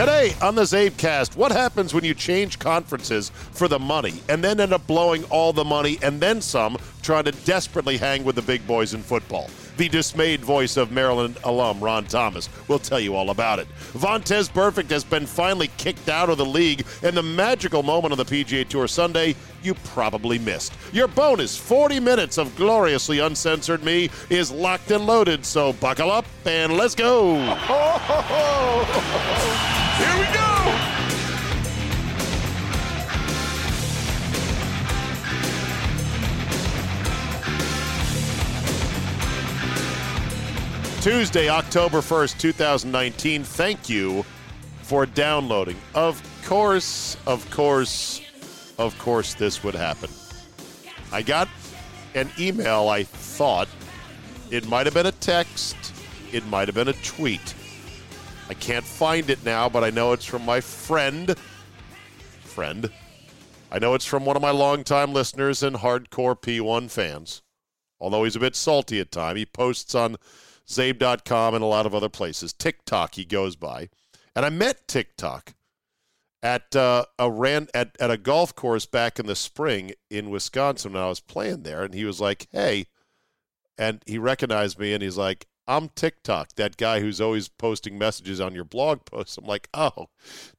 Today on the Zabecast, what happens when you change conferences for the money and then end up blowing all the money and then some trying to desperately hang with the big boys in football? The dismayed voice of Maryland alum Ron Thomas will tell you all about it. Vontaze Burfict has been finally kicked out of the league, and the magical moment on the PGA Tour Sunday you probably missed. Your bonus 40 minutes of gloriously uncensored me is locked and loaded, so buckle up and let's go. Tuesday, October 1st, 2019. Thank you for downloading. Of course, of course, of course, this would happen. I got an email, I thought. It might have been a text, it might have been a tweet. I can't find it now, but I know it's from my friend. Friend. I know it's from one of my longtime listeners and hardcore P1 fans. Although he's a bit salty at time. He posts on Zabe.com and a lot of other places. TikTok he goes by. And I met TikTok at uh, a ran at, at a golf course back in the spring in Wisconsin when I was playing there, and he was like, "Hey," and he recognized me, and he's like, "I'm TikTok, that guy who's always posting messages on your blog posts." I'm like, "Oh,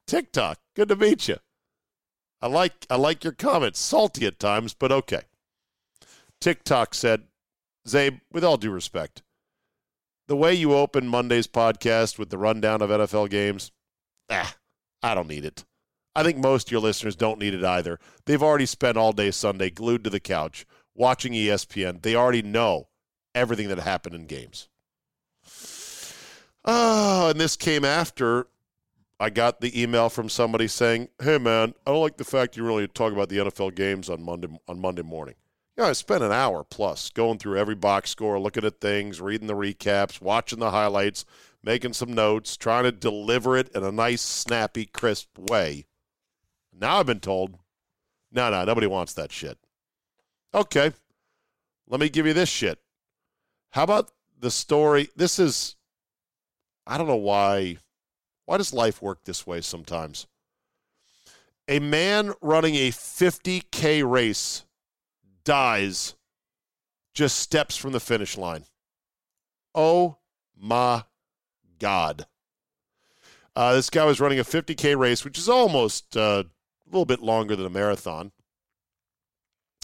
TikTok, good to meet you." I like I like your comments, salty at times, but okay. TikTok said, "Zabe, with all due respect." The way you open Monday's podcast with the rundown of NFL games, ah, I don't need it. I think most of your listeners don't need it either. They've already spent all day Sunday glued to the couch watching ESPN. They already know everything that happened in games. Oh, and this came after I got the email from somebody saying, "Hey man, I don't like the fact you really talk about the NFL games on Monday on Monday morning." Yeah, I spent an hour plus going through every box score, looking at things, reading the recaps, watching the highlights, making some notes, trying to deliver it in a nice, snappy, crisp way. Now I've been told, no, no, nobody wants that shit. Okay, let me give you this shit. How about the story? This is, I don't know why. Why does life work this way sometimes? A man running a 50K race dies just steps from the finish line. Oh my God. Uh, this guy was running a 50K race, which is almost uh, a little bit longer than a marathon.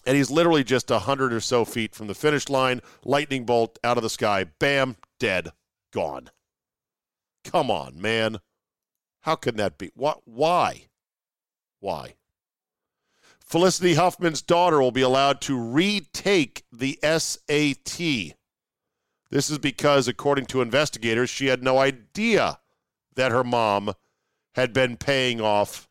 And he's literally just 100 or so feet from the finish line. Lightning bolt out of the sky. Bam, dead, gone. Come on, man. How can that be? What? Why? Why? Felicity Huffman's daughter will be allowed to retake the SAT. This is because, according to investigators, she had no idea that her mom had been paying off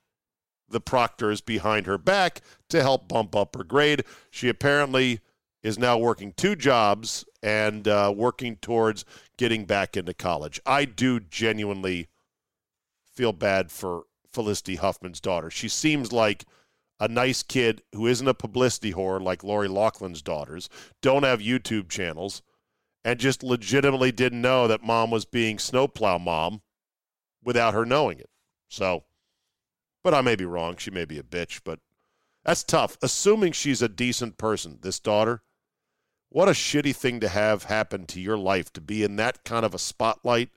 the proctors behind her back to help bump up her grade. She apparently is now working two jobs and uh, working towards getting back into college. I do genuinely feel bad for Felicity Huffman's daughter. She seems like a nice kid who isn't a publicity whore like Lori Loughlin's daughters, don't have YouTube channels, and just legitimately didn't know that mom was being snowplow mom without her knowing it. So, but I may be wrong. She may be a bitch, but that's tough. Assuming she's a decent person, this daughter, what a shitty thing to have happen to your life to be in that kind of a spotlight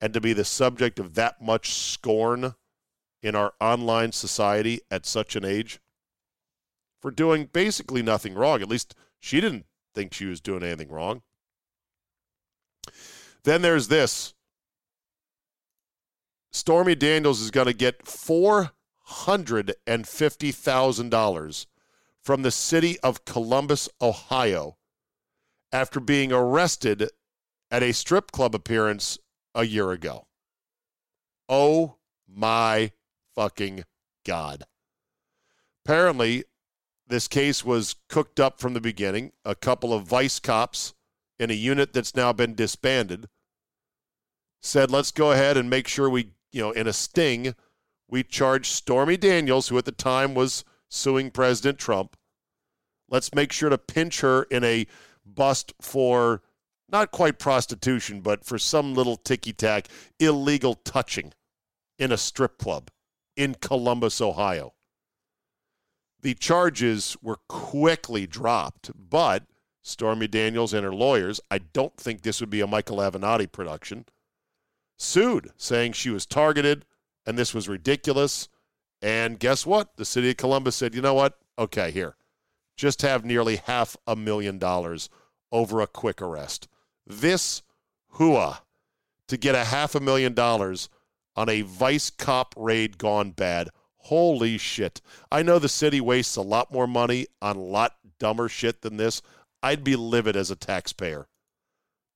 and to be the subject of that much scorn in our online society at such an age for doing basically nothing wrong. At least she didn't think she was doing anything wrong. Then there's this Stormy Daniels is going to get $450,000 from the city of Columbus, Ohio, after being arrested at a strip club appearance a year ago. Oh my fucking God. Apparently, this case was cooked up from the beginning. A couple of vice cops in a unit that's now been disbanded said, let's go ahead and make sure we, you know, in a sting, we charge Stormy Daniels, who at the time was suing President Trump. Let's make sure to pinch her in a bust for not quite prostitution, but for some little ticky tack illegal touching in a strip club in Columbus, Ohio. The charges were quickly dropped, but Stormy Daniels and her lawyers, I don't think this would be a Michael Avenatti production, sued, saying she was targeted and this was ridiculous. And guess what? The city of Columbus said, you know what? Okay, here. Just have nearly half a million dollars over a quick arrest. This hua to get a half a million dollars on a vice cop raid gone bad. Holy shit. I know the city wastes a lot more money on a lot dumber shit than this. I'd be livid as a taxpayer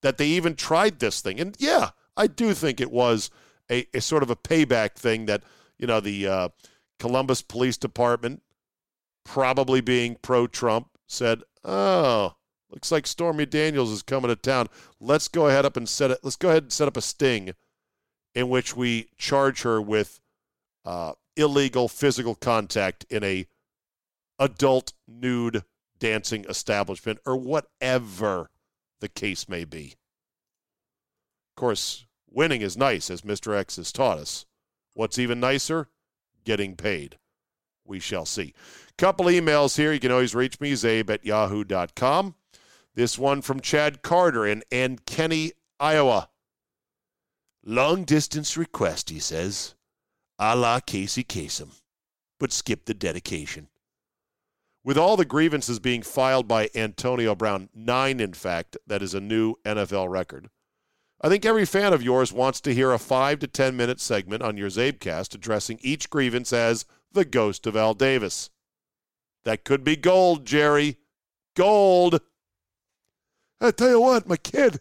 that they even tried this thing. And yeah, I do think it was a, a sort of a payback thing that, you know, the uh, Columbus Police Department, probably being pro Trump, said, oh, looks like Stormy Daniels is coming to town. Let's go ahead up and set it. Let's go ahead and set up a sting in which we charge her with uh, illegal physical contact in a adult nude dancing establishment or whatever the case may be. Of course, winning is nice, as Mr. X has taught us. What's even nicer? getting paid. We shall see. Couple emails here. You can always reach me, zabe at yahoo.com. This one from Chad Carter in Ankeny, Iowa. Long distance request, he says, a la Casey Kasem, but skip the dedication. With all the grievances being filed by Antonio Brown, nine in fact, that is a new NFL record. I think every fan of yours wants to hear a five to ten minute segment on your Zabecast addressing each grievance as the ghost of Al Davis. That could be gold, Jerry. Gold. I tell you what, my kid,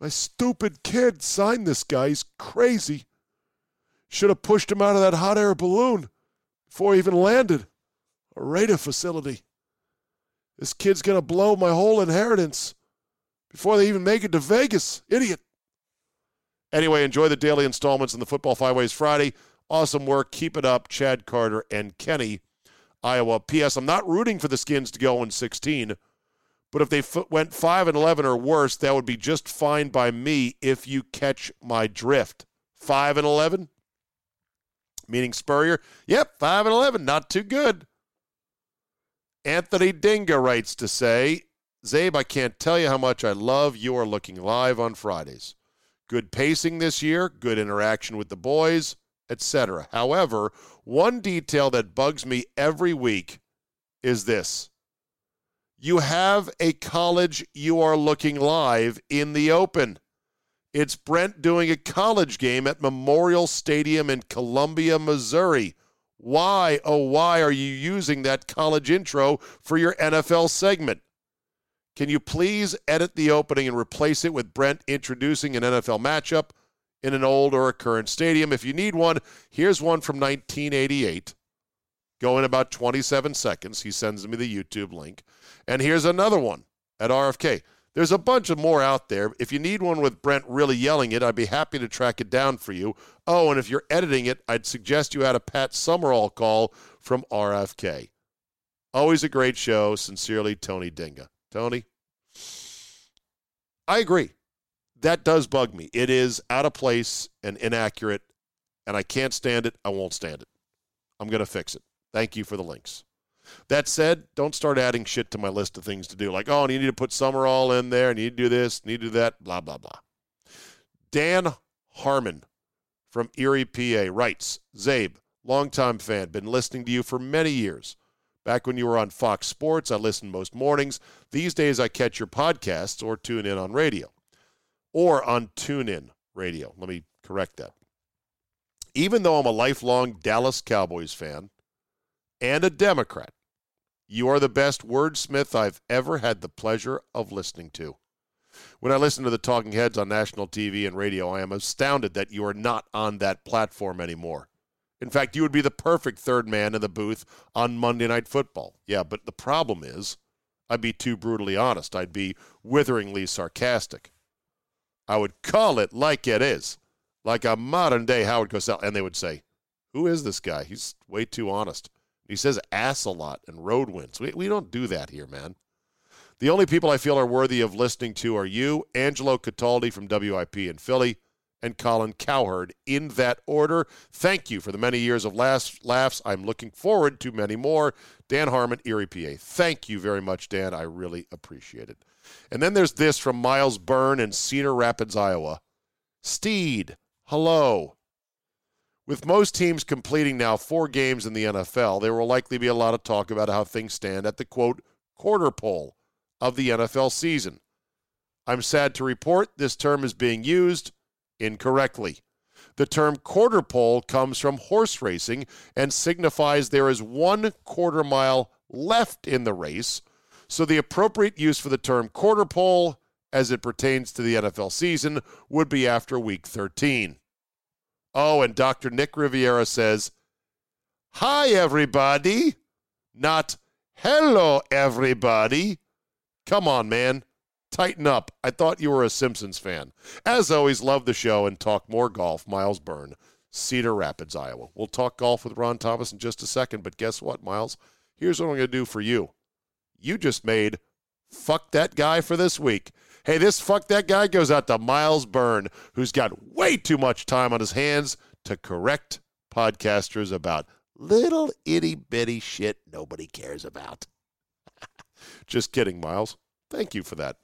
my stupid kid signed this guy. He's crazy. Should have pushed him out of that hot air balloon before he even landed. A Raider facility. This kid's going to blow my whole inheritance before they even make it to Vegas. Idiot. Anyway, enjoy the daily installments in the Football Five Ways Friday. Awesome work. Keep it up, Chad Carter Ankeny, Iowa. P.S. I'm not rooting for the Skins to go in 16, but if they f- went 5 and 11 or worse, that would be just fine by me if you catch my drift. 5 and 11? Meaning Spurrier? Yep, 5 and 11. Not too good. Anthony Dinga writes to say, Zabe, I can't tell you how much I love you are looking live on Fridays. Good pacing this year, good interaction with the boys, etc. However, one detail that bugs me every week is this. You have a college you are looking live in the open. It's Brent doing a college game at Memorial Stadium in Columbia, Missouri. Why, oh, why are you using that college intro for your NFL segment? Can you please edit the opening and replace it with Brent introducing an NFL matchup in an old or a current stadium? If you need one, here's one from 1988. Go in about 27 seconds. He sends me the YouTube link. And here's another one at RFK. There's a bunch of more out there. If you need one with Brent really yelling it, I'd be happy to track it down for you. Oh, and if you're editing it, I'd suggest you add a Pat Summerall call from RFK. Always a great show. Sincerely, Tony Dinga. Tony? I agree. That does bug me. It is out of place and inaccurate, and I can't stand it. I won't stand it. I'm going to fix it. Thank you for the links. That said, don't start adding shit to my list of things to do. Like, oh, and you need to put Summerall in there, and you need to do this, need to do that, blah, blah, blah. Dan Harmon from Erie, PA writes Zabe, longtime fan, been listening to you for many years. Back when you were on Fox Sports, I listened most mornings. These days, I catch your podcasts or tune in on radio or on TuneIn Radio. Let me correct that. Even though I'm a lifelong Dallas Cowboys fan and a Democrat, you are the best wordsmith I've ever had the pleasure of listening to. When I listen to the talking heads on national TV and radio, I am astounded that you are not on that platform anymore. In fact, you would be the perfect third man in the booth on Monday Night Football. Yeah, but the problem is, I'd be too brutally honest. I'd be witheringly sarcastic. I would call it like it is, like a modern day Howard Cosell. And they would say, Who is this guy? He's way too honest. He says ass a lot and road wins. We, we don't do that here, man. The only people I feel are worthy of listening to are you, Angelo Cataldi from WIP in Philly, and Colin Cowherd in that order. Thank you for the many years of laughs. laughs. I'm looking forward to many more. Dan Harmon, Erie, PA. Thank you very much, Dan. I really appreciate it. And then there's this from Miles Byrne in Cedar Rapids, Iowa. Steve, hello. With most teams completing now four games in the NFL, there will likely be a lot of talk about how things stand at the quote quarter pole of the NFL season. I'm sad to report this term is being used incorrectly. The term quarter pole comes from horse racing and signifies there is one quarter mile left in the race. So the appropriate use for the term quarter pole as it pertains to the NFL season would be after week 13. Oh, and Dr. Nick Riviera says, Hi, everybody. Not hello, everybody. Come on, man. Tighten up. I thought you were a Simpsons fan. As always, love the show and talk more golf. Miles Byrne, Cedar Rapids, Iowa. We'll talk golf with Ron Thomas in just a second, but guess what, Miles? Here's what I'm going to do for you. You just made fuck that guy for this week. Hey, this fuck that guy goes out to Miles Byrne, who's got way too much time on his hands to correct podcasters about Little itty bitty shit nobody cares about. Just kidding, Miles. Thank you for that.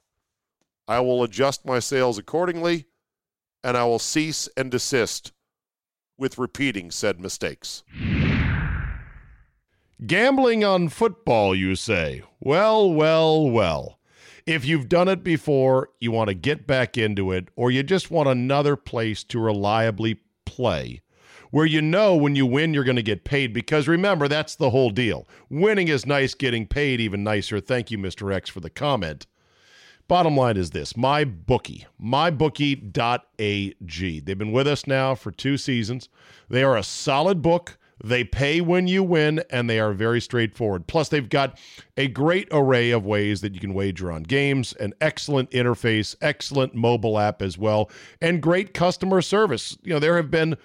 I will adjust my sails accordingly, and I will cease and desist with repeating said mistakes. Gambling on football, you say? Well, well, well. If you've done it before, you want to get back into it, or you just want another place to reliably play where you know when you win, you're going to get paid. Because remember, that's the whole deal. Winning is nice, getting paid even nicer. Thank you, Mr. X, for the comment. Bottom line is this my bookie, mybookie.ag. They've been with us now for two seasons. They are a solid book. They pay when you win, and they are very straightforward. Plus, they've got a great array of ways that you can wager on games, an excellent interface, excellent mobile app as well, and great customer service. You know, there have been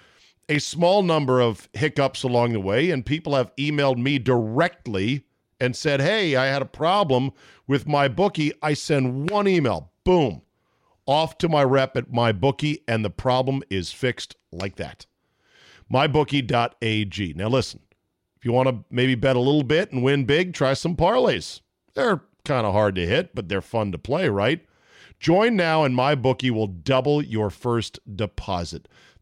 a small number of hiccups along the way, and people have emailed me directly and said, Hey, I had a problem with my bookie. I send one email, boom, off to my rep at my bookie, and the problem is fixed like that. MyBookie.ag. Now, listen, if you want to maybe bet a little bit and win big, try some parlays. They're kind of hard to hit, but they're fun to play, right? Join now, and MyBookie will double your first deposit.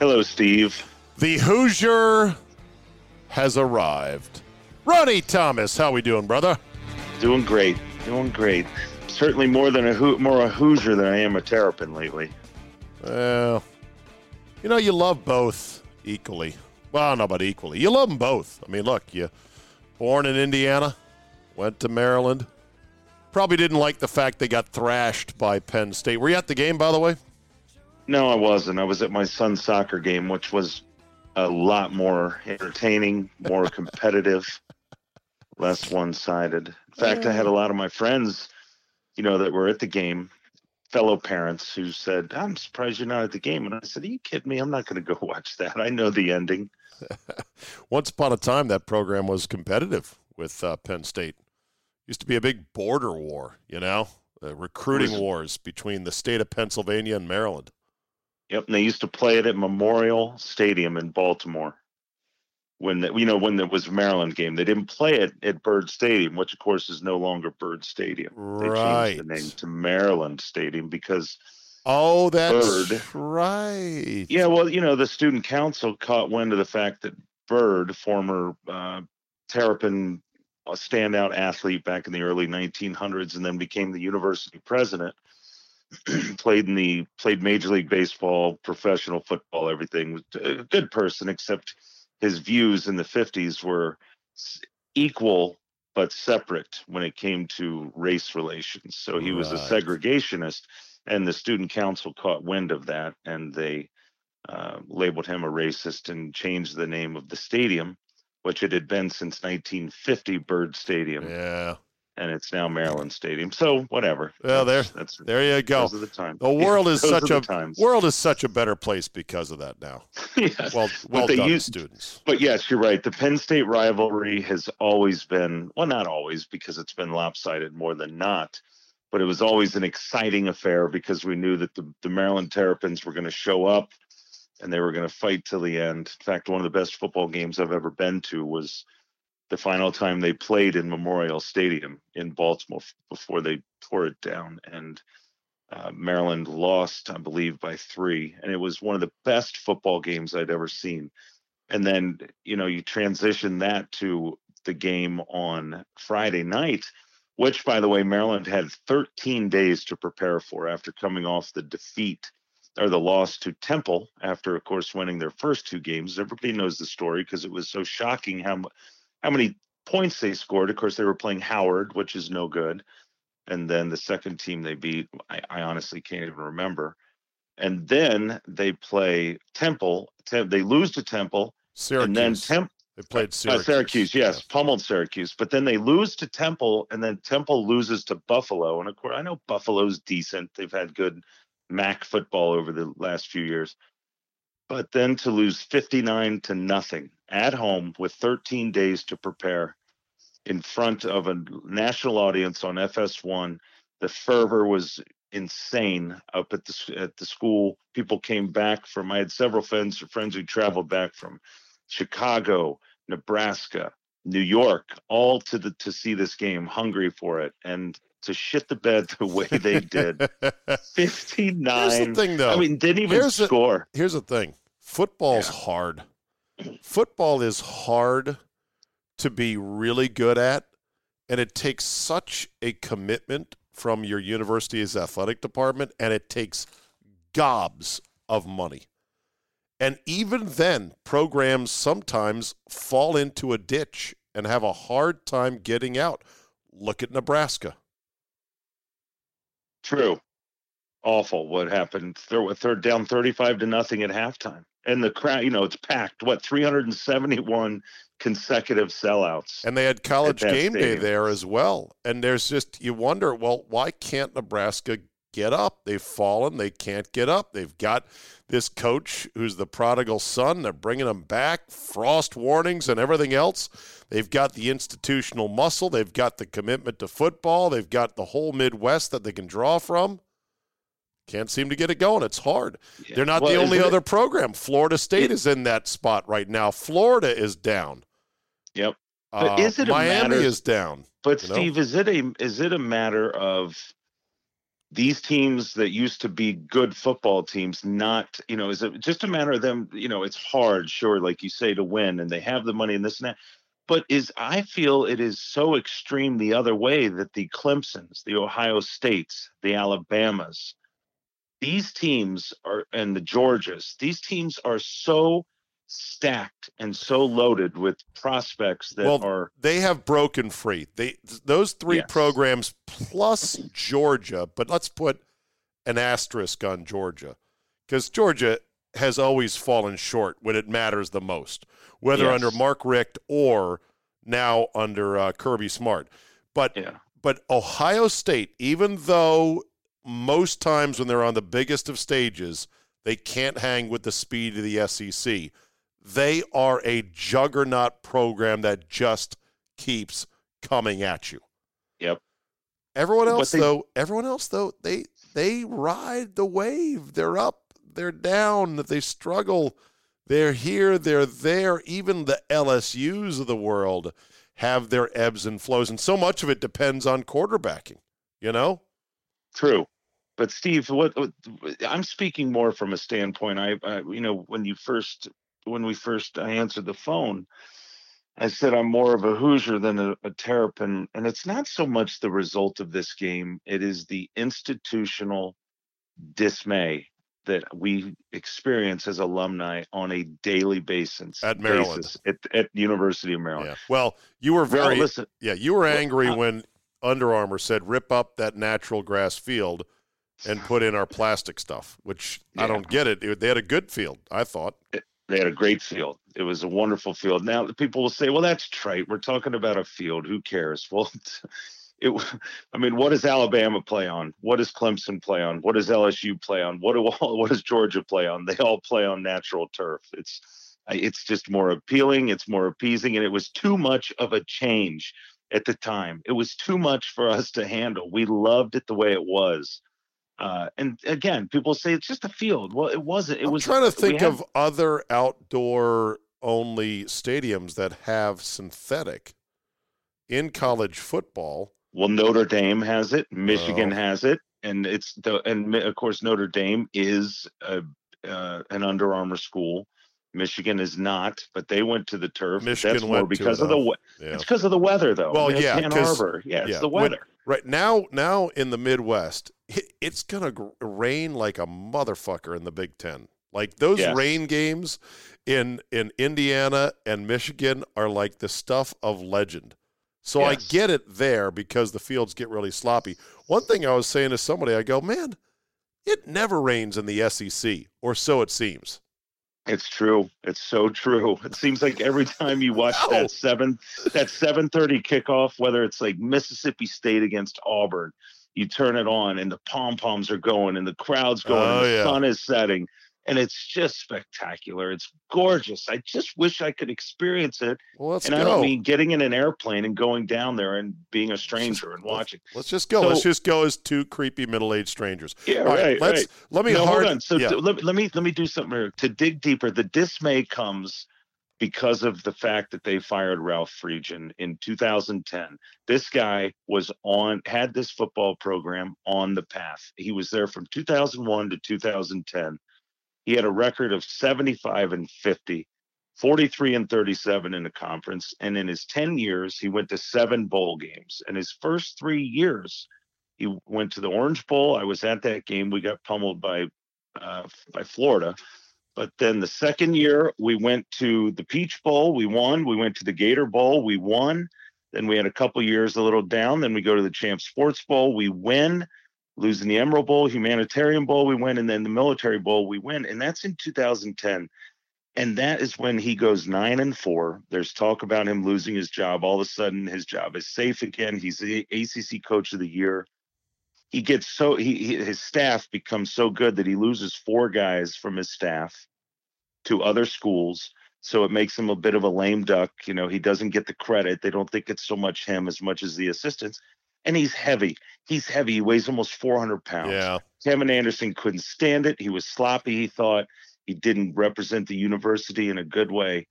Hello, Steve. The Hoosier has arrived. Ronnie Thomas, how we doing, brother? Doing great. Doing great. Certainly more than a Ho- more a Hoosier than I am a Terrapin lately. Well, you know, you love both equally. Well, no, but equally. You love them both. I mean, look, you born in Indiana, went to Maryland. Probably didn't like the fact they got thrashed by Penn State. Were you at the game, by the way? No, I wasn't. I was at my son's soccer game, which was a lot more entertaining, more competitive, less one-sided. In fact, I had a lot of my friends, you know, that were at the game, fellow parents who said, "I'm surprised you're not at the game." And I said, "Are you kidding me? I'm not going to go watch that. I know the ending." Once upon a time, that program was competitive with uh, Penn State. Used to be a big border war, you know, uh, recruiting Was- wars between the state of Pennsylvania and Maryland. Yep, and they used to play it at Memorial Stadium in Baltimore. When the, you know when it was a Maryland game, they didn't play it at Byrd Stadium, which of course is no longer Byrd Stadium. Right. They changed the name to Maryland Stadium because Oh, that's Byrd. right. yeah, well, you know the student council caught wind of the fact that Byrd, former uh, Terrapin standout athlete back in the early 1900s, and then became the university president. played in the played Major League Baseball, professional football, everything. A good person, except his views in the 50s were equal but separate when it came to race relations. So he was a segregationist, and the student council caught wind of that, and they uh, labeled him a racist and changed the name of the stadium, which it had been since 1950 Byrd Stadium, Yeah. And it's now Maryland Stadium. So whatever. Well, there, That's- that's there you go. the times. The world is such a times. world is such a better place because of that now. Yes. Well, well they done, used- students. But yes, you're right. The Penn State rivalry has always been, well, not always because it's been lopsided more than not, but it was always an exciting affair because we knew that the, the Maryland Terrapins were going to show up and they were going to fight till the end. In fact, one of the best football games I've ever been to was the final time they played in Memorial Stadium in Baltimore before they tore it down. And uh, Maryland lost, I believe, by three. And it was one of the best football games I'd ever seen and then you know you transition that to the game on Friday night, which by the way Maryland had 13 days to prepare for after coming off the defeat or the loss to Temple after of course winning their first two games. Everybody knows the story because it was so shocking how how many points they scored. Of course they were playing Howard, which is no good. and then the second team they beat, I, I honestly can't even remember. And then they play Temple. Tem- they lose to Temple, Syracuse. and then Temple. they played Uh, Syracuse. Syracuse, yes, pummeled Syracuse, but then they lose to Temple, and then Temple loses to Buffalo. And of course, I know Buffalo's decent; they've had good MAC football over the last few years. But then to lose fifty-nine to nothing at home with thirteen days to prepare, in front of a national audience on FS1, the fervor was insane up at the at the school. People came back from. I had several friends friends who traveled back from Chicago, Nebraska, New York, all to the to see this game, hungry for it, and to shit the bed the way they did. Fifty Here's the thing, though. I mean, didn't even Here's the- score. Here's the thing football's Yeah. hard. Football is hard to be really good at, and it takes such a commitment from your university's athletic department, and it takes gobs of money. And even then, programs sometimes fall into a ditch and have a hard time getting out. Look at Nebraska. True. Awful what happened. They're, they're down 35 to nothing at halftime. And the crowd, you know, it's packed. What, 371 consecutive sellouts? And they had college game day there as well. And there's just, you wonder, well, why can't Nebraska get up? They've fallen. They can't get up. They've got this coach who's the prodigal son. They're bringing him back, frost warnings and everything else. They've got the institutional muscle. They've got the commitment to football. They've got the whole Midwest that they can draw from. Can't seem to get it going. It's hard. Yeah. They're not Well, the only isn't it- other program. Florida State It- is in that spot right now. Florida is down. Yep. But Uh, is it a Miami matter- is down. But you know? Steve, is it a is it a matter of these teams that used to be good football teams not, you know, is it just a matter of them, you know, it's hard, sure, like you say, to win and they have the money and this and that. But is I feel it is so extreme the other way that the Clemsons, the Ohio States, the Alabamas, these teams are and the Georgias, these teams are so stacked and so loaded with prospects that Well, are they have broken free. They those three Yes. programs plus Georgia, but let's put an asterisk on Georgia because Georgia has always fallen short when it matters the most, whether Yes. under Mark Richt or now under uh, Kirby Smart. But yeah. but Ohio State, even though most times when they're on the biggest of stages, they can't hang with the speed of the SEC. They are a juggernaut program that just keeps coming at you. Yep. Everyone else they- though, everyone else though, they they ride the wave. They're up, they're down, they struggle. They're here, they're there. Even the LSUs of the world have their ebbs and flows, and so much of it depends on quarterbacking. You know, True. But Steve, what, what I'm speaking more from a standpoint. I, I, you know, when you first, when we first I answered the phone, I said I'm more of a Hoosier than a, a Terrapin, and it's not so much the result of this game; it is the institutional dismay that we experience as alumni on a daily basis At Maryland. basis at, at University of Maryland. yeah. Well, you were Well, very listen, yeah, you were angry uh, when Under Armour said rip up that natural grass field and put in our plastic stuff, which I don't get it. It- They had a good field, I thought. They had a great field. It was a wonderful field. Now people will say, "Well, that's trite. We're talking about a field. Who cares?" Well, it. I mean, what does Alabama play on? What does Clemson play on? What does LSU play on? What do all, what does Georgia play on? They all play on natural turf. It's it's just more appealing. It's more appeasing, and it was too much of a change at the time. It was too much for us to handle. We loved it the way it was. Uh, and again, people say it's just a field. Well, it wasn't. It I'm was trying to think of other outdoor only stadiums that have synthetic in college football. Well, Notre Dame has it. Michigan Well. has it, and it's the and of course Notre Dame is a, uh, an Under Armour school. Michigan is not, but they went to the turf. Michigan That's went to because of the we- Yeah. it's because of the weather though. Well, it's yeah, Ann Arbor. Yeah, it's yeah, the when- weather. Right now, now in the Midwest, it, it's gonna rain like a motherfucker in the Big Ten. Like those Yes. rain games in in Indiana and Michigan are like the stuff of legend. So Yes. I get it there because the fields get really sloppy. One thing I was saying to somebody, I go, man, it never rains in the SEC, or so it seems. It's true. It's so true. It seems like every time you watch No. that seven that seven thirty kickoff, whether it's like Mississippi State against Auburn, you turn it on and the pom poms are going and the crowd's going Oh, and the yeah. sun is setting. And it's just spectacular. It's gorgeous. I just wish I could experience it. Well, let's and go. I don't mean getting in an airplane and going down there and being a stranger and let's- watching. Let's just go. So- let's just go as two creepy middle-aged strangers. Yeah, All right, right, let's right. let me no, hard. hold on. So yeah. let, let me let me do something here. to dig deeper. The dismay comes because of the fact that they fired Ralph Friedgen in 2010. This guy was on had this football program on the path. He was there from 2001 to 2010. He had a record of 75 and 50, 43 and 37 in the conference, and in his 10 years, he went to seven bowl games. In his first three years, he went to the Orange Bowl. I was at that game. We got pummeled by uh, by Florida. But then the second year, we went to the Peach Bowl. We won. We went to the Gator Bowl. We won. Then we had a couple years a little down. Then we go to the Champ Sports Bowl. We win. Losing the Emerald Bowl, Humanitarian Bowl, we win, and then the Military Bowl, we win, and that's in 2010. And that is when he goes nine and four. There's talk about him losing his job. All of a sudden, his job is safe again. He's the ACC Coach of the Year he gets so he, his staff becomes so good that he loses four guys from his staff to other schools so it makes him a bit of a lame duck you know he doesn't get the credit they don't think it's so much him as much as the assistants and he's heavy he's heavy he weighs almost 400 pounds yeah. kevin anderson couldn't stand it he was sloppy he thought he didn't represent the university in a good way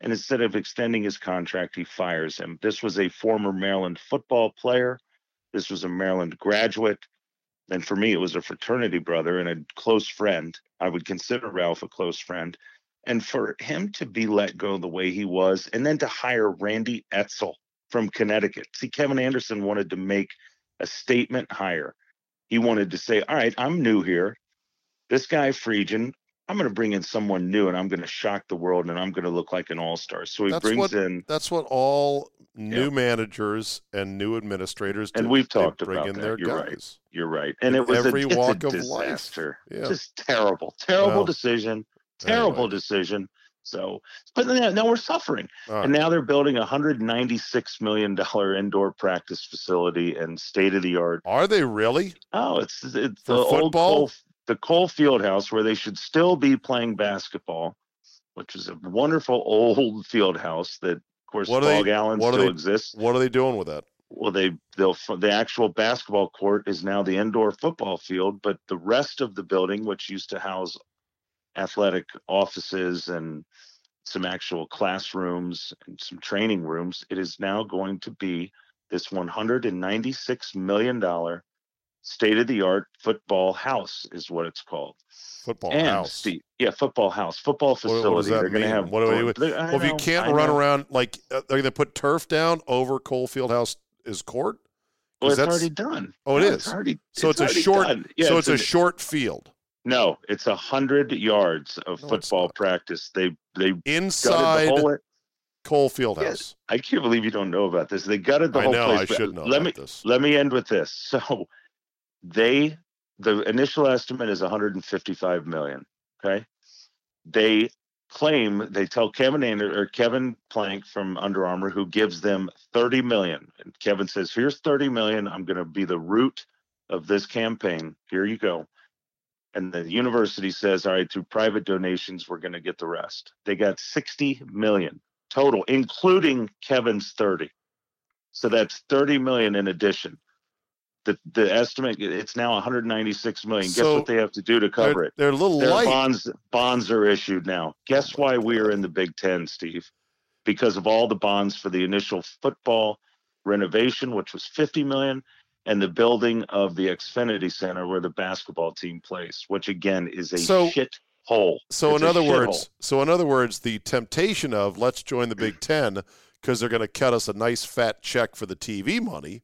and instead of extending his contract he fires him this was a former maryland football player this was a Maryland graduate. And for me, it was a fraternity brother and a close friend. I would consider Ralph a close friend. And for him to be let go the way he was, and then to hire Randy Edsall from Connecticut. See, Kevin Anderson wanted to make a statement hire. He wanted to say, All right, I'm new here. This guy, Friedgen, I'm going to bring in someone new and I'm going to shock the world and I'm going to look like an all star. So he That's brings what- in That's what all new Yeah. managers and new administrators do. And we've talked bring about in that. their You're right. You're right. And In it was every a, walk a of life. disaster. Yeah. Just terrible, terrible Well, decision. Terrible anyway. decision. So, but now, now we're suffering. Right. And now they're building a $196 million indoor practice facility and state of the art. Are they really? Oh, it's, it's For the old? Cole, the Cole Field House where they should still be playing basketball, which is a wonderful old field house that, of course, What are they- Fog Allen still they- exists What are they doing with that? well they they'll the actual basketball court is now the indoor football field but the rest of the building which used to house athletic offices and some actual classrooms and some training rooms it is now going to be this 196 million dollar state of the art football house is what it's called Football and house. Steve, yeah football house football facility what does that they're going to have What do they're- Well, if you can't I run know. around like uh, they're going to put turf down over Cole Fieldhouse is court. well it's already done Oh, it No, is. it's already So it's, a already short. Yeah, so it's, a an- short field No, it's a hundred yards of oh, No, football practice. They they inside the whole. Cole Fieldhouse. Yes. I can't believe you don't know about this. They gutted the I whole know. place. I should know Let about me this. let me end with this. So they the initial estimate is 155 million. Okay, they claim they tell Kevin Ander, or Kevin Plank from Under Armour who gives them 30 million. And Kevin says, "Here's 30 million. I'm going to be the root of this campaign. Here you go." And the university says, "All right, through private donations, we're going to get the rest." They got 60 million total, including Kevin's 30. So that's 30 million in addition. The the estimate it's now 196 million. Guess what they have to do to cover they're, it? they're a little Their light. bonds bonds are issued now. Guess why we are in the Big Ten, Steve? Because of all the bonds for the initial football renovation, which was 50 million, and the building of the Xfinity Center where the basketball team plays, which again is a So- shit hole. So It's in other words, so in other words, the temptation of let's join the Big Ten because they're going to cut us a nice fat check for the TV money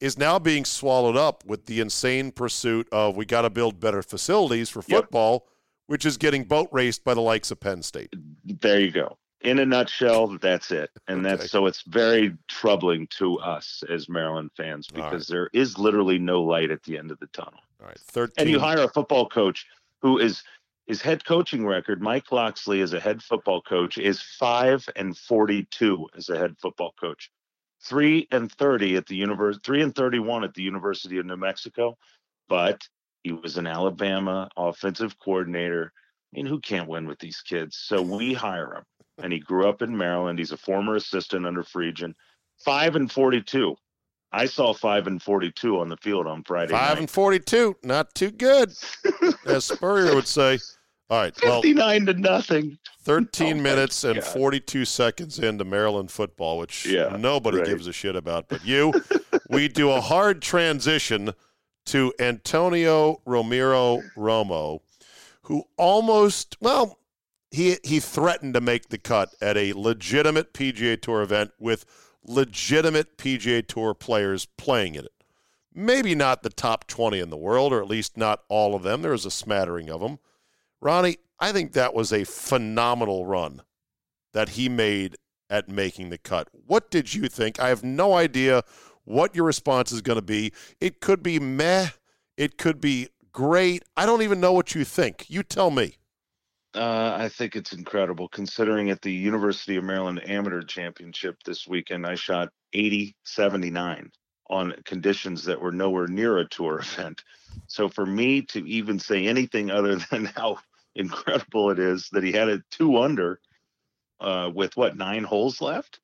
is now being swallowed up with the insane pursuit of we got to build better facilities for Yep. football, which is getting boat raced by the likes of Penn State. there you go. In a nutshell, that's it. And Okay. that's so it's very troubling to us as Maryland fans All right. because there is literally no light at the end of the tunnel. All right, 13. And you hire a football coach who is his head coaching record, Mike Locksley as a head football coach is 5 and 42 as a head football coach. 3 and 30 at the university 3 and 31 at the University of New Mexico, but he was an Alabama offensive coordinator. I mean, who can't win with these kids? So we hire him. And he grew up in Maryland. He's a former assistant under Friedgen. 5 and 42. I saw 5 and 42 on the field on Friday Five night. and 42. Not too good, as Spurrier would say. All right, well, 59 to nothing. 13 Oh minutes and God. 42 seconds into Maryland football, which Yeah, nobody right. gives a shit about but you. we do a hard transition to Antonio Ramiro Romo, who almost, well, he he threatened to make the cut at a legitimate PGA Tour event with legitimate PGA Tour players playing in it. Maybe not the top 20 in the world, or at least not all of them. There was a smattering of them. Ronnie, I think that was a phenomenal run that he made at making the cut. What did you think? I have no idea what your response is going to be. It could be meh, it could be great. I don't even know what you think. You tell me. Uh, I think it's incredible considering at the University of Maryland Amateur Championship this weekend, I shot 80 79 on conditions that were nowhere near a tour event. So for me to even say anything other than how incredible it is that he had a two under uh, with what nine holes left?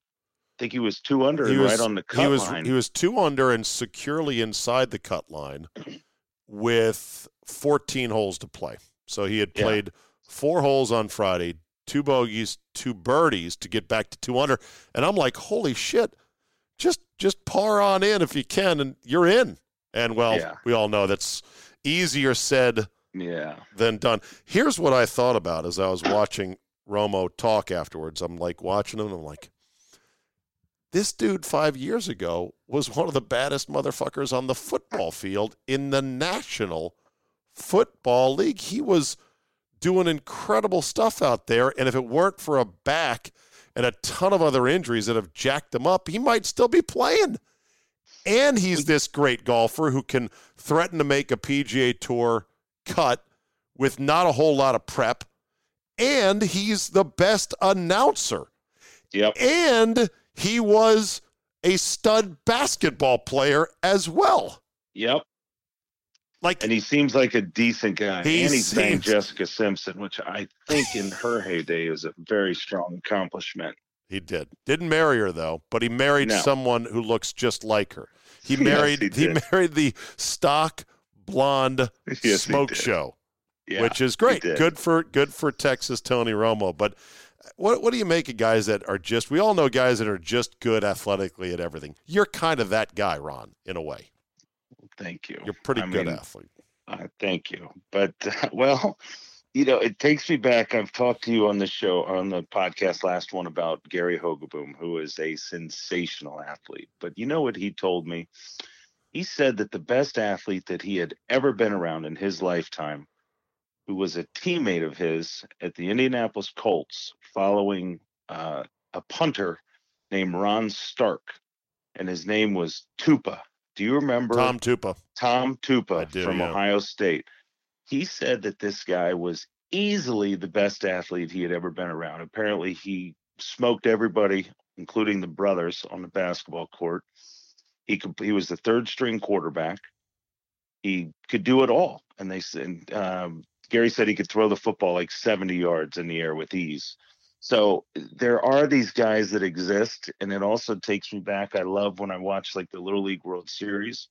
I think he was two under He and was, right on the cut he was line. he was two under and securely inside the cut line with 14 holes to play. So he had Yeah. Four holes on Friday, two bogeys, two birdies to get back to two under. And I'm like, holy shit, just just par on in if you can, and you're in. And well, Yeah. we all know that's easier said yeah. than done. Here's what I thought about as I was watching Romo talk afterwards. I'm like watching him, and I'm like, this dude five years ago was one of the baddest motherfuckers on the football field in the National Football League. He was doing incredible stuff out there, and if it weren't for a back and a ton of other injuries that have jacked him up, he might still be playing. And he's this great golfer who can threaten to make a PGA Tour cut with not a whole lot of prep. And he's the best announcer. Yep. And he was a stud basketball player as well. Yep. Like, And he seems like a decent guy. He and seems- Jessica Simpson, which I think in her heyday is a very strong accomplishment. he did. Didn't marry her, though, but he married No. someone who looks just like her. He Yes, married, he he, married the stock blonde Yes, smoke show. Yeah, which is great. Good for good for Texas Tony Romo. But what what do you make of guys that are just? We all know guys that are just good athletically at everything. You're kind of that guy, Ron, in a way. Thank you. You're a pretty I good mean, athlete. Uh, thank you. But uh, well, you know, it takes me back. I've talked to you on the show on the podcast last one about Gary Hogeboom, who is a sensational athlete. But you know what he told me? He said that the best athlete that he had ever been around in his lifetime, who was a teammate of his at the Indianapolis Colts, following uh, a punter named Rohn Stark, and his name was Tupa. Do you remember Tom Tupa. Tom Tupa do, from yeah. Ohio State. He said that this guy was easily the best athlete he had ever been around. Apparently, he smoked everybody, including the brothers, on the basketball court. He could. He was the third string quarterback. He could do it all, and they said um, Gary said he could throw the football like 70 yards in the air with ease. So there are these guys that exist, and it also takes me back. I love when I watch like the Little League World Series,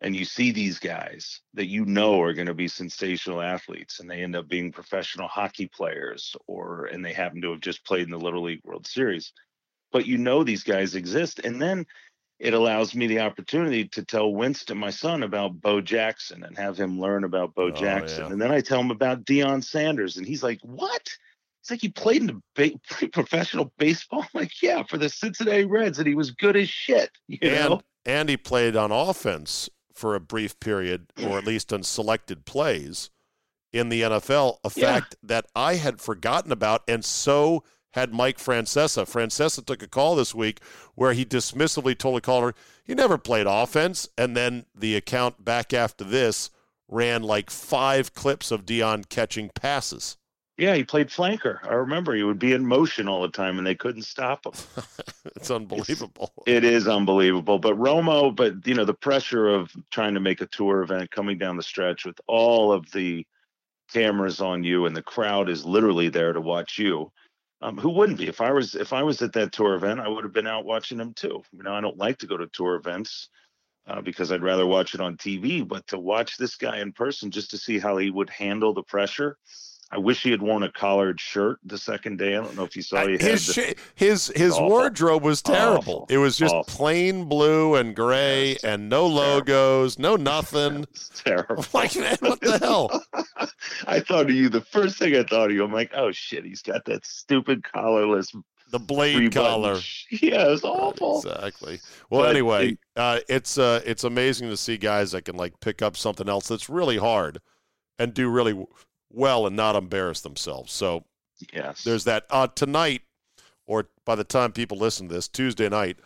and you see these guys that you know are going to be sensational athletes, and they end up being professional hockey players, or and they happen to have just played in the Little League World Series. But you know these guys exist, and then it allows me the opportunity to tell Winston, my son, about Bo Jackson and have him learn about Bo Oh, Jackson. yeah. And then I tell him about Deion Sanders, and he's like, "What?" It's like he played in the ba- professional baseball. I'm like, yeah, for the Cincinnati Reds, and he was good as shit. You know? And and he played on offense for a brief period, or at least on selected plays in the NFL. A Yeah. fact that I had forgotten about, and so had Mike Francesa. Francesa took a call this week where he dismissively told a caller he never played offense, and then the account back after this ran like five clips of Deion catching passes. Yeah, he played flanker. I remember he would be in motion all the time, and they couldn't stop him. it's unbelievable. It's, it is unbelievable. But Romo, but you know the pressure of trying to make a tour event coming down the stretch with all of the cameras on you, and the crowd is literally there to watch you. Um, who wouldn't be? If I was if I was at that tour event, I would have been out watching them too. You know, I don't like to go to tour events uh, because I'd rather watch it on TV. But to watch this guy in person, just to see how he would handle the pressure I wish he had worn a collared shirt the second day. I don't know if you saw he his the, his his wardrobe was terrible. Awful. It was just awful. plain blue and gray and no logos, no nothing. It's terrible. like man, what the hell? I thought of you. The first thing I thought of you, I'm like, oh shit, he's got that stupid collarless the blade collar. Yeah, it's awful. Exactly. Well, but anyway, it, uh, it's uh, it's amazing to see guys that can like pick up something else that's really hard and do really well and not embarrass themselves. So yes, there's that. Uh, tonight, or by the time people listen to this, Tuesday night,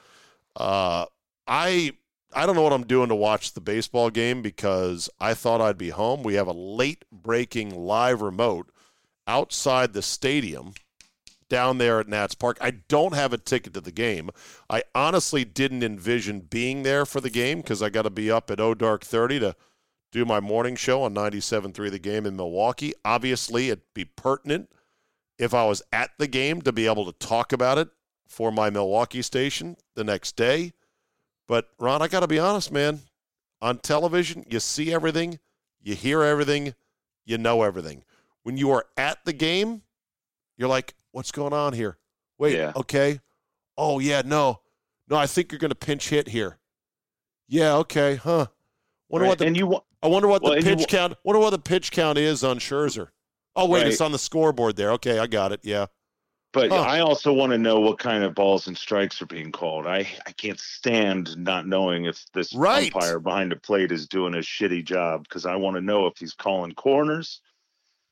uh, I I don't know what I'm doing to watch the baseball game because I thought I'd be home. We have a late breaking live remote outside the stadium down there at Nats Park. I don't have a ticket to the game. I honestly didn't envision being there for the game because I got to be up at O Dark 30 to – do my morning show on 97.3 The Game in Milwaukee. Obviously, it'd be pertinent if I was at the game to be able to talk about it for my Milwaukee station the next day. But, Ron, I got to be honest, man. On television, you see everything, you hear everything, you know everything. When you are at the game, you're like, what's going on here? Wait, yeah. okay. Oh, yeah, no. No, I think you're going to pinch hit here. Yeah, okay, huh. Wonder right. what the, and you I wonder what well, the pitch you, count. Wonder what the pitch count is on Scherzer. Oh wait, right. it's on the scoreboard there. Okay, I got it. Yeah. But huh. I also want to know what kind of balls and strikes are being called. I, I can't stand not knowing if this right. umpire behind the plate is doing a shitty job because I want to know if he's calling corners,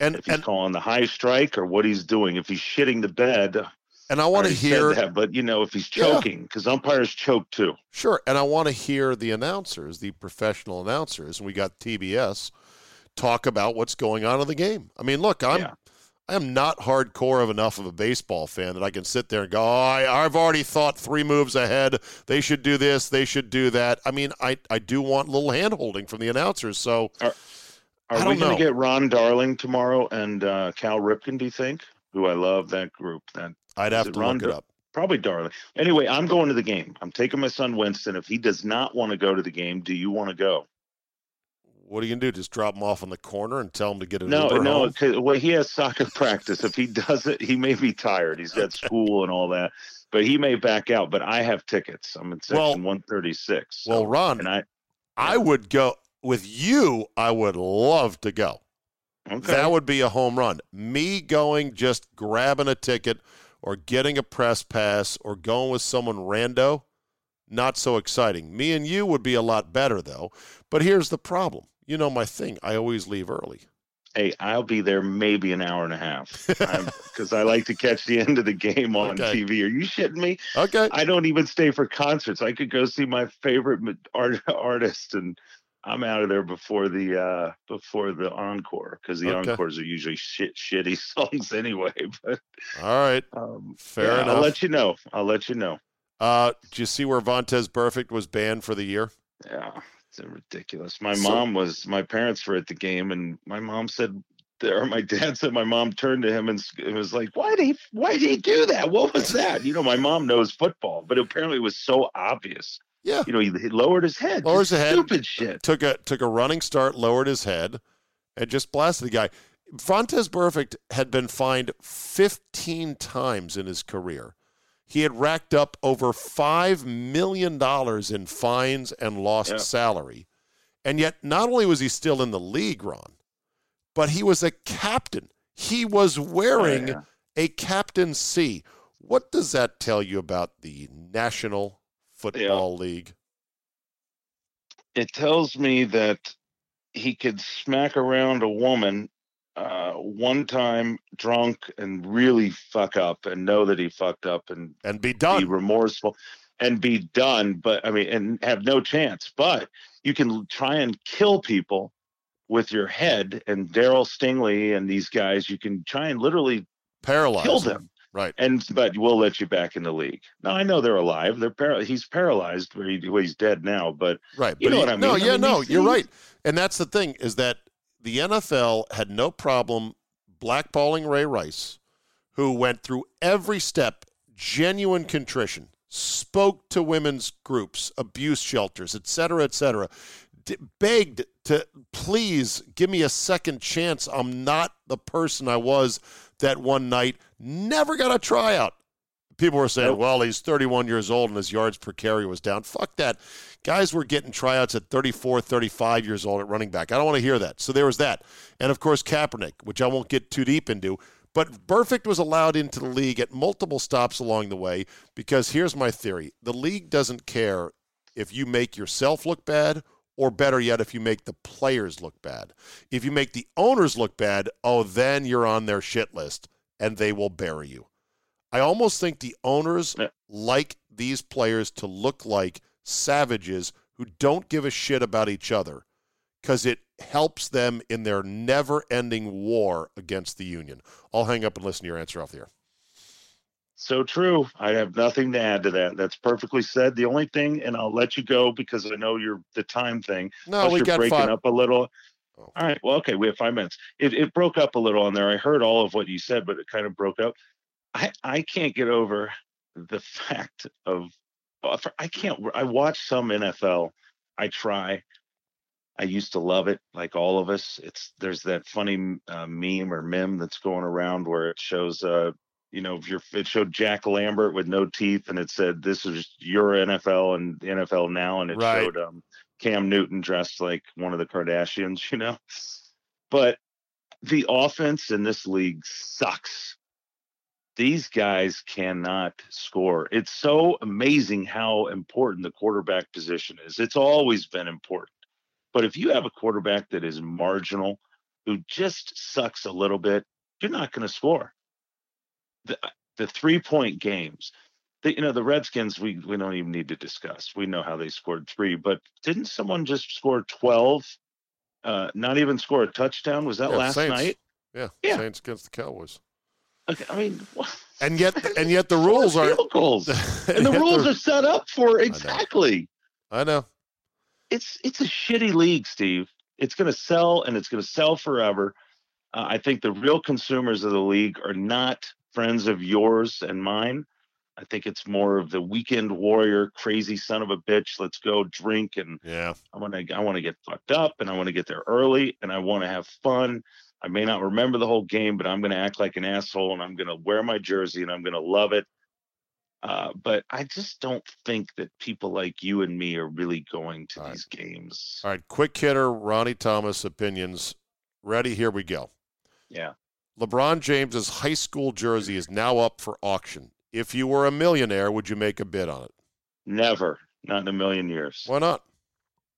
and if he's and, calling the high strike or what he's doing. If he's shitting the bed, and I want to hear that, but you know, if he's choking, because yeah. umpires choke too. Sure, and I want to hear the announcers, the professional announcers, and we got TBS talk about what's going on in the game. I mean, look, I'm yeah. I am not hardcore of enough of a baseball fan that I can sit there and go, oh, I, I've already thought three moves ahead. They should do this. They should do that. I mean, I, I do want a little hand holding from the announcers. So are, are we going to get Ron Darling tomorrow and uh, Cal Ripken, do you think? Who I love that group. That I'd have to look it up. Probably Darling. Anyway, I'm going to the game. I'm taking my son Winston. If he does not want to go to the game, do you want to go? What are you gonna do? Just drop him off in the corner and tell him to get a no, Uber no. Home? Well, he has soccer practice. If he doesn't, he may be tired. He's got school and all that, but he may back out. But I have tickets. I'm in section well, 136. So, well, Ron, and I, I would go with you. I would love to go. Okay. That would be a home run. Me going, just grabbing a ticket or getting a press pass or going with someone rando, not so exciting. Me and you would be a lot better, though. But here's the problem. You know my thing. I always leave early. Hey, I'll be there maybe an hour and a half because I like to catch the end of the game on okay. TV. Are you shitting me? Okay. I don't even stay for concerts. I could go see my favorite art, artist and I'm out of there before the uh before the encore because the okay. encores are usually shit shitty songs anyway. But all right, um, fair yeah, enough. I'll let you know. I'll let you know. Uh, did you see where Vontaze Burfict was banned for the year? Yeah, it's ridiculous. My so, mom was my parents were at the game, and my mom said, or my dad said, my mom turned to him and it was like, why did he why did he do that? What was that? You know, my mom knows football, but apparently it was so obvious yeah, you know, he, he lowered his head. Lowers the head. Stupid shit. Took a took a running start, lowered his head, and just blasted the guy. Vontaze Burfict had been fined 15 times in his career. He had racked up over $5 million in fines and lost yeah. salary. And yet, not only was he still in the league, Ron, but he was a captain. He was wearing oh, yeah. a captain C. What does that tell you about the National Football yeah. League? It tells me that he could smack around a woman uh, one time drunk and really fuck up and know that he fucked up and and be be done. remorseful and be done. But I mean, and have no chance. But you can try and kill people with your head. And Darryl Stingley and these guys, you can try and literally Paralyzed. kill them. Right. And but we'll let you back in the league. Now I know they're alive. They're par- he's paralyzed. He, well, he's dead now. But Right. You but know he- what I No, mean. I yeah, mean, no, you're things- right. And that's the thing is that the NFL had no problem blackballing Ray Rice, who went through every step, genuine contrition, spoke to women's groups, abuse shelters, et cetera, et cetera, d- begged to please give me a second chance. I'm not the person I was that one night. Never got a tryout. People were saying, well, he's 31 years old and his yards per carry was down. Fuck that. Guys were getting tryouts at 34, 35 years old at running back. I don't want to hear that. So there was that. And of course, Kaepernick, which I won't get too deep into. But Burfict was allowed into the league at multiple stops along the way because here's my theory the league doesn't care if you make yourself look bad or better yet, if you make the players look bad. If you make the owners look bad, oh, then you're on their shit list and they will bury you. I almost think the owners Yeah. like these players to look like savages who don't give a shit about each other because it helps them in their never ending war against the union. I'll hang up and listen to your answer off the air. So true. I have nothing to add to that. That's perfectly said. The only thing, and I'll let you go because I know you're the time thing. No, Plus we you're got breaking five. up a little. Oh. All right. Well, okay. We have five minutes. It, it broke up a little on there. I heard all of what you said, but it kind of broke up. I I can't get over the fact of uh, I can't. I watch some NFL. I try. I used to love it, like all of us. It's there's that funny uh, meme or meme that's going around where it shows, uh, you know, if you're it showed Jack Lambert with no teeth, and it said, "This is your NFL and the NFL now," and it Right. showed um, Cam Newton dressed like one of the Kardashians, you know. But the offense in this league sucks. These guys cannot score. It's so amazing how important the quarterback position is. It's always been important. But if you have a quarterback that is marginal, who just sucks a little bit, you're not going to score. The, the three point games, the, you know, the Redskins, we, we don't even need to discuss. We know how they scored three, but didn't someone just score 12? Uh, not even score a touchdown? Was that Yeah, last Saints. night? Yeah, Yeah. Saints against the Cowboys. Okay, I mean, what? And yet, and yet the rules are. goals. and the yet rules are set up for know. exactly. I know. it's it's a shitty league, Steve. It's going to sell and it's going to sell forever. Uh, I think the real consumers of the league are not friends of yours and mine. I think it's more of the weekend warrior, crazy son of a bitch. Let's go drink and Yeah. I want to I want to get fucked up and I want to get there early and I want to have fun. I may not remember the whole game, but I'm going to act like an asshole and I'm going to wear my jersey and I'm going to love it. Uh, but I just don't think that people like you and me are really going to All right. these games. All right. Quick hitter, Ronnie Thomas opinions. Ready? Here we go. Yeah. LeBron James's high school jersey is now up for auction. If you were a millionaire, would you make a bid on it? Never, not in a million years. Why not?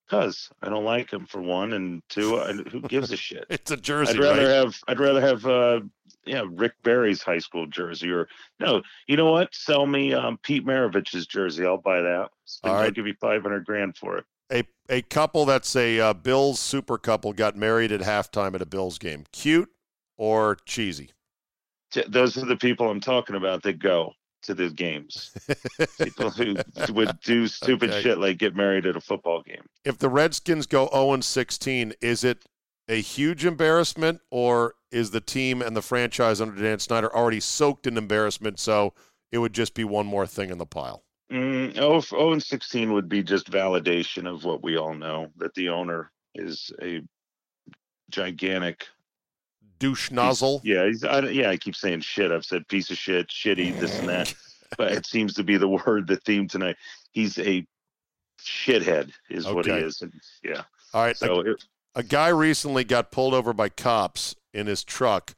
Because I don't like him for one, and two, I, who gives a shit? It's a jersey, I'd rather right? have I'd rather have uh yeah Rick Barry's high school jersey or no you know what sell me um Pete Maravich's jersey I'll buy that All I'll give you five hundred grand for it a a couple that's a uh, Bills super couple got married at halftime at a Bills game. Cute or cheesy? Those are the people I'm talking about that go to the games people who would do stupid Okay. shit like get married at a football game If the Redskins go 0 16, is it a huge embarrassment or is the team and the franchise under Dan Snyder already soaked in embarrassment so it would just be one more thing in the pile? mm, oh, f- oh and 16 would be just validation of what we all know that the owner is a gigantic Douche nozzle. Yeah, he's, I, yeah. I keep saying shit. I've said piece of shit, shitty, this and that, but it seems to be the word, the theme tonight. He's a shithead, is what he is. And, yeah. All right. So it, a guy recently got pulled over by cops in his truck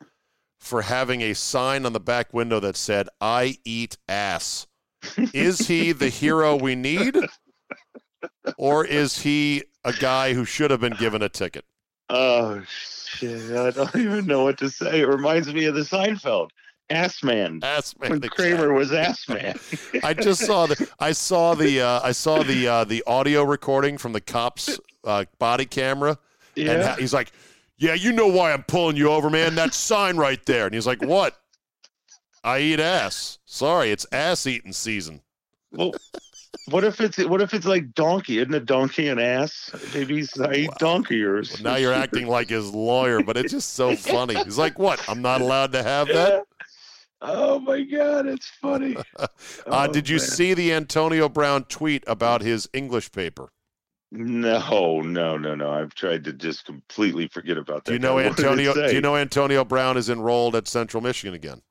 for having a sign on the back window that said "I eat ass." Is he the hero we need, or is he a guy who should have been given a ticket? uh, shit, I don't even know what to say. It reminds me of the Seinfeld. Ass man. Ass man. When Kramer was ass man. I just saw the I saw the uh, I saw the uh, the audio recording from the cops uh, body camera, and yeah. ha- he's like, "Yeah, you know why I'm pulling you over, man. That sign right there." And he's like, "What? I eat ass. Sorry, it's ass eating season." Well, what if it's what if it's like donkey? Isn't a donkey an ass? Maybe he's I eat donkey or Well, now you're acting like his lawyer, but it's just so funny. He's like, "What? I'm not allowed to have that." Oh my god, it's funny. Uh, Oh, did you man. see the Antonio Brown tweet about his English paper? No, no, no, no. I've tried to just completely forget about that. Do you know guy. What did it Antonio? Do you know Antonio Brown is enrolled at Central Michigan again?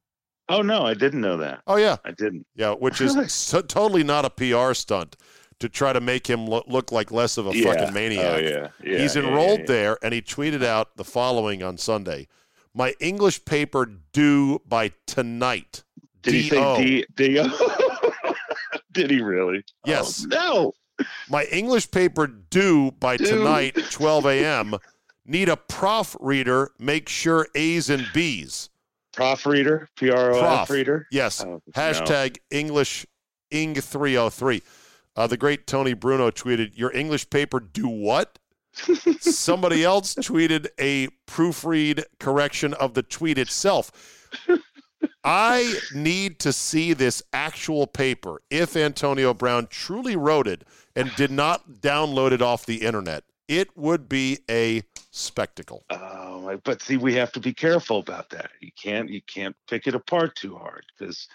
Oh no, I didn't know that. Oh yeah, I didn't. yeah, which is so, totally not a PR stunt to try to make him lo- look like less of a yeah. fucking maniac. Oh yeah. yeah He's enrolled yeah, there, and he tweeted out the following on Sunday: "My English paper due by tonight." Did he D.O.. say D? D- Did he really? Oh, yes. Oh, no. My English paper due by tonight, 12 a.m. Need a prof reader. Make sure A's and B's. Prof reader, P R O Prof. F reader. Yes. Oh. Hashtag English Ing 303. Uh, the great Tony Bruno tweeted, Your English paper do what? Somebody else tweeted a proofread correction of the tweet itself. I need to see this actual paper if Antonio Brown truly wrote it and did not download it off the internet. It would be a spectacle. Oh, my- but see, we have to be careful about that. You can't you can't pick it apart too hard because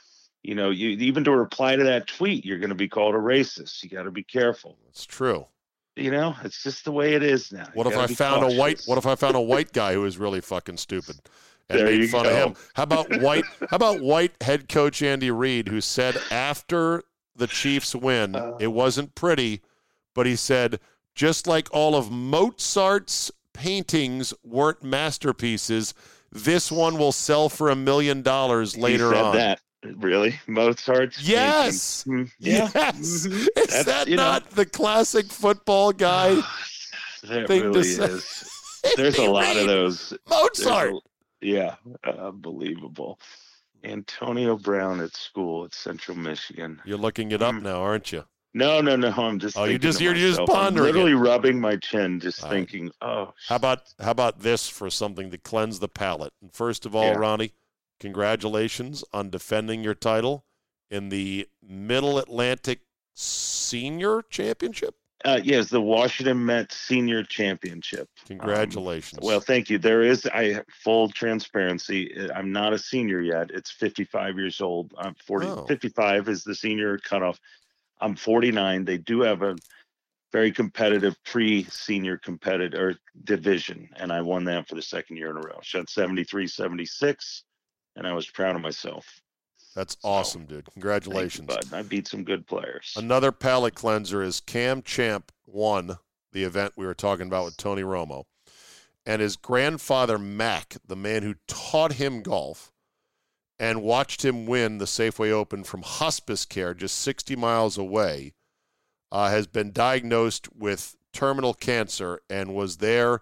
you know you even to reply to that tweet, you're going to be called a racist. You got to be careful. It's true. You know, it's just the way it is now. What You if I found a white? What if I found a white guy who is really fucking stupid and There made fun of him? How about white? How about white head coach Andy Reid, who said after the Chiefs win, Uh. it wasn't pretty, but he said just like all of Mozart's paintings weren't masterpieces, this one will sell for a million dollars later said on. That really, Mozart's. Yes. painting. Mm, Yeah. Yes, mhm. is That's- that you know. not the classic football guy that thing to say? is. There's a lot of those. Mozart. a- yeah, unbelievable. Antonio Brown at school at Central Michigan. You're looking it up Mm. now, aren't you? No, no, no. I'm just. Oh, you just to you're just myself. I'm pondering it. literally rubbing my chin, just All right. thinking, oh, How about how about this for something to cleanse the palate? And first of all, Yeah. Ronnie, congratulations on defending your title in the Middle Atlantic Senior Championship. uh, yes, the Washington Mets Senior Championship. Congratulations. Well, thank you. There is I full transparency. uh, I'm not a senior yet. It's 55 years old. I'm 40. Oh. 55 is the senior cutoff. I'm 49. They do have a very competitive pre-senior competitor division, and I won that for the second year in a row. Shot 73, 76, and I was proud of myself. That's so, awesome, dude. Thank you, Congratulations. bud. I beat some good players. Another palate cleanser is Cam Champ won the event we were talking about with Tony Romo. And his grandfather, Mac, the man who taught him golf and watched him win the Safeway Open from hospice care just 60 miles away, uh, has been diagnosed with terminal cancer and was there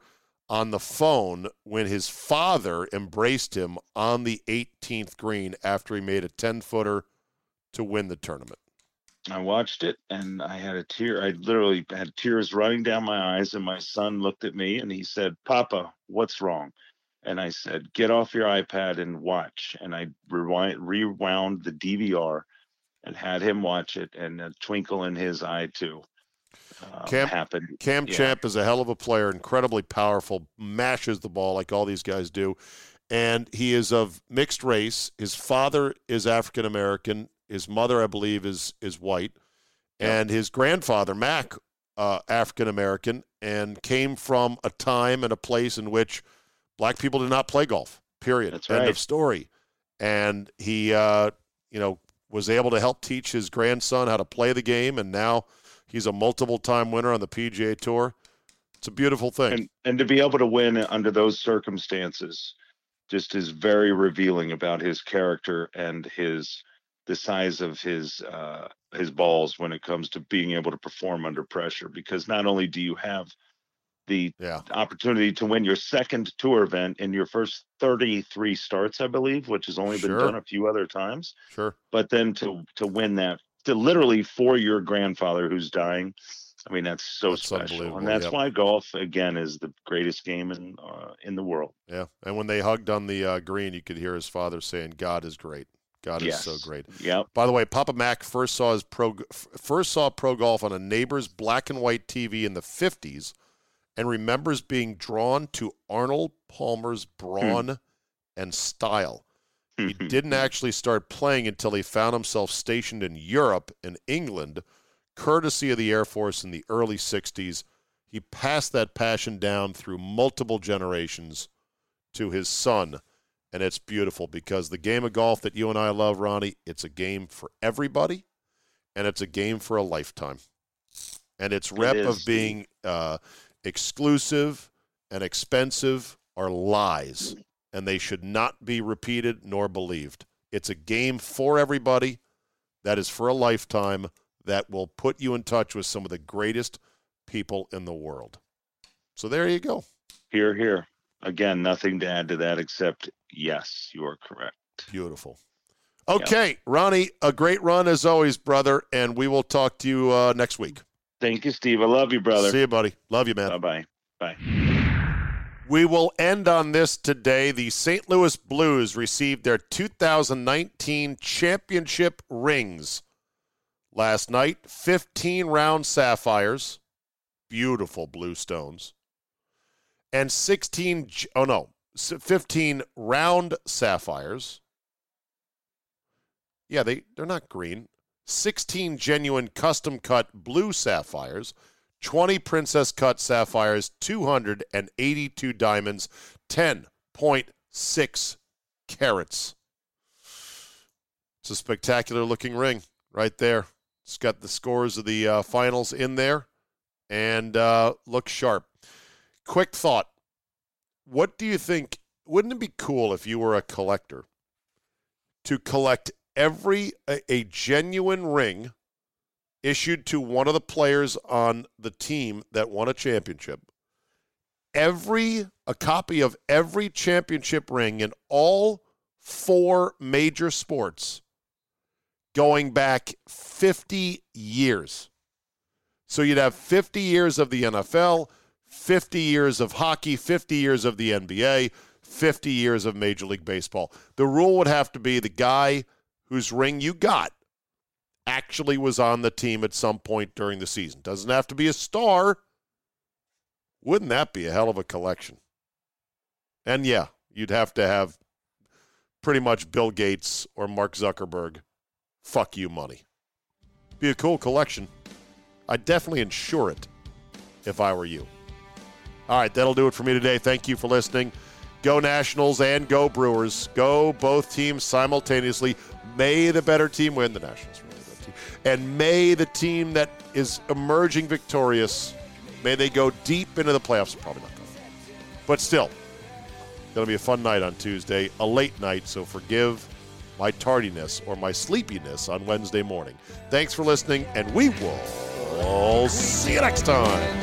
on the phone when his father embraced him on the 18th green after he made a 10 footer to win the tournament. I watched it and I had a tear. I literally had tears running down my eyes. And my son looked at me and he said, Papa, what's wrong? And I said, Get off your iPad and watch. And I rewind, rewound the DVR and had him watch it. And a twinkle in his eye, too, um, Cam- happened. Cam Yeah. Champ is a hell of a player, incredibly powerful, mashes the ball like all these guys do. And he is of mixed race. His father is African American. His mother, I believe, is is white. And his grandfather, Mac, uh, African American, and came from a time and a place in which black people did not play golf. Period. That's End right. of story. And he, uh, you know, was able to help teach his grandson how to play the game, and now he's a multiple time winner on the PGA Tour. It's a beautiful thing. and and to be able to win under those circumstances just is very revealing about his character and his the size of his uh his balls when it comes to being able to perform under pressure because not only do you have the Yeah. opportunity to win your second tour event in your first 33 starts, I believe, which has only been Sure. done a few other times. Sure. But then to to win that, to literally for your grandfather who's dying, I mean that's so That's special, and that's yep. why golf again is the greatest game in uh, in the world. Yeah. And when they hugged on the uh, green, you could hear his father saying, "God is great. God is so great." Yep. By the way, Papa Mac first saw his pro first saw pro golf on a neighbor's black and white TV in the 50s and remembers being drawn to Arnold Palmer's brawn hmm. and style. He hmm, hmm, didn't actually start playing until he found himself stationed in Europe and England, courtesy of the Air Force in the early 60s. He passed that passion down through multiple generations to his son. And it's beautiful because the game of golf that you and I love, Ronnie, it's a game for everybody and it's a game for a lifetime. And its rep of being uh, exclusive and expensive are lies, and they should not be repeated nor believed. It's a game for everybody that is for a lifetime that will put you in touch with some of the greatest people in the world. So there you go. Here, here. Again, nothing to add to that except yes, you are correct. Beautiful. Okay, Ronnie, a great run as always, brother, and we will talk to you uh, next week. Thank you, Steve. I love you, brother. See you, buddy. Love you, man. Bye bye. Bye. We will end on this today. The St. Louis Blues received their 2019 championship rings last night 15 round sapphires, beautiful blue stones, and 16, oh no, 15 round sapphires. Yeah, they, they're not green. 16 genuine custom cut blue sapphires, 20 princess cut sapphires, 282 diamonds, 10.6 carats. It's a spectacular looking ring right there. It's got the scores of the uh, finals in there and uh, looks sharp. Quick thought. What do you think? Wouldn't it be cool if you were a collector to collect every a, a genuine ring issued to one of the players on the team that won a championship. Every a copy of every championship ring in all four major sports going back 50 years. So you'd have 50 years of the NFL 50 years of hockey 50 years of the NBA 50 years of Major League Baseball. The rule would have to be the guy whose ring you got actually was on the team at some point during the season. Doesn't have to be a star. Wouldn't that be a hell of a collection? And yeah, you'd have to have pretty much Bill Gates or Mark Zuckerberg fuck you money. Be a cool collection. I'd definitely insure it if I were you. All right, that'll do it for me today. Thank you for listening. Go Nationals and go Brewers. Go both teams simultaneously. May the better team win. The Nationals really good team. And may the team that is emerging victorious, may they go deep into the playoffs. Probably not going. But still, going to be a fun night on Tuesday, a late night, so forgive my tardiness or my sleepiness on Wednesday morning. Thanks for listening, and we will see you next time.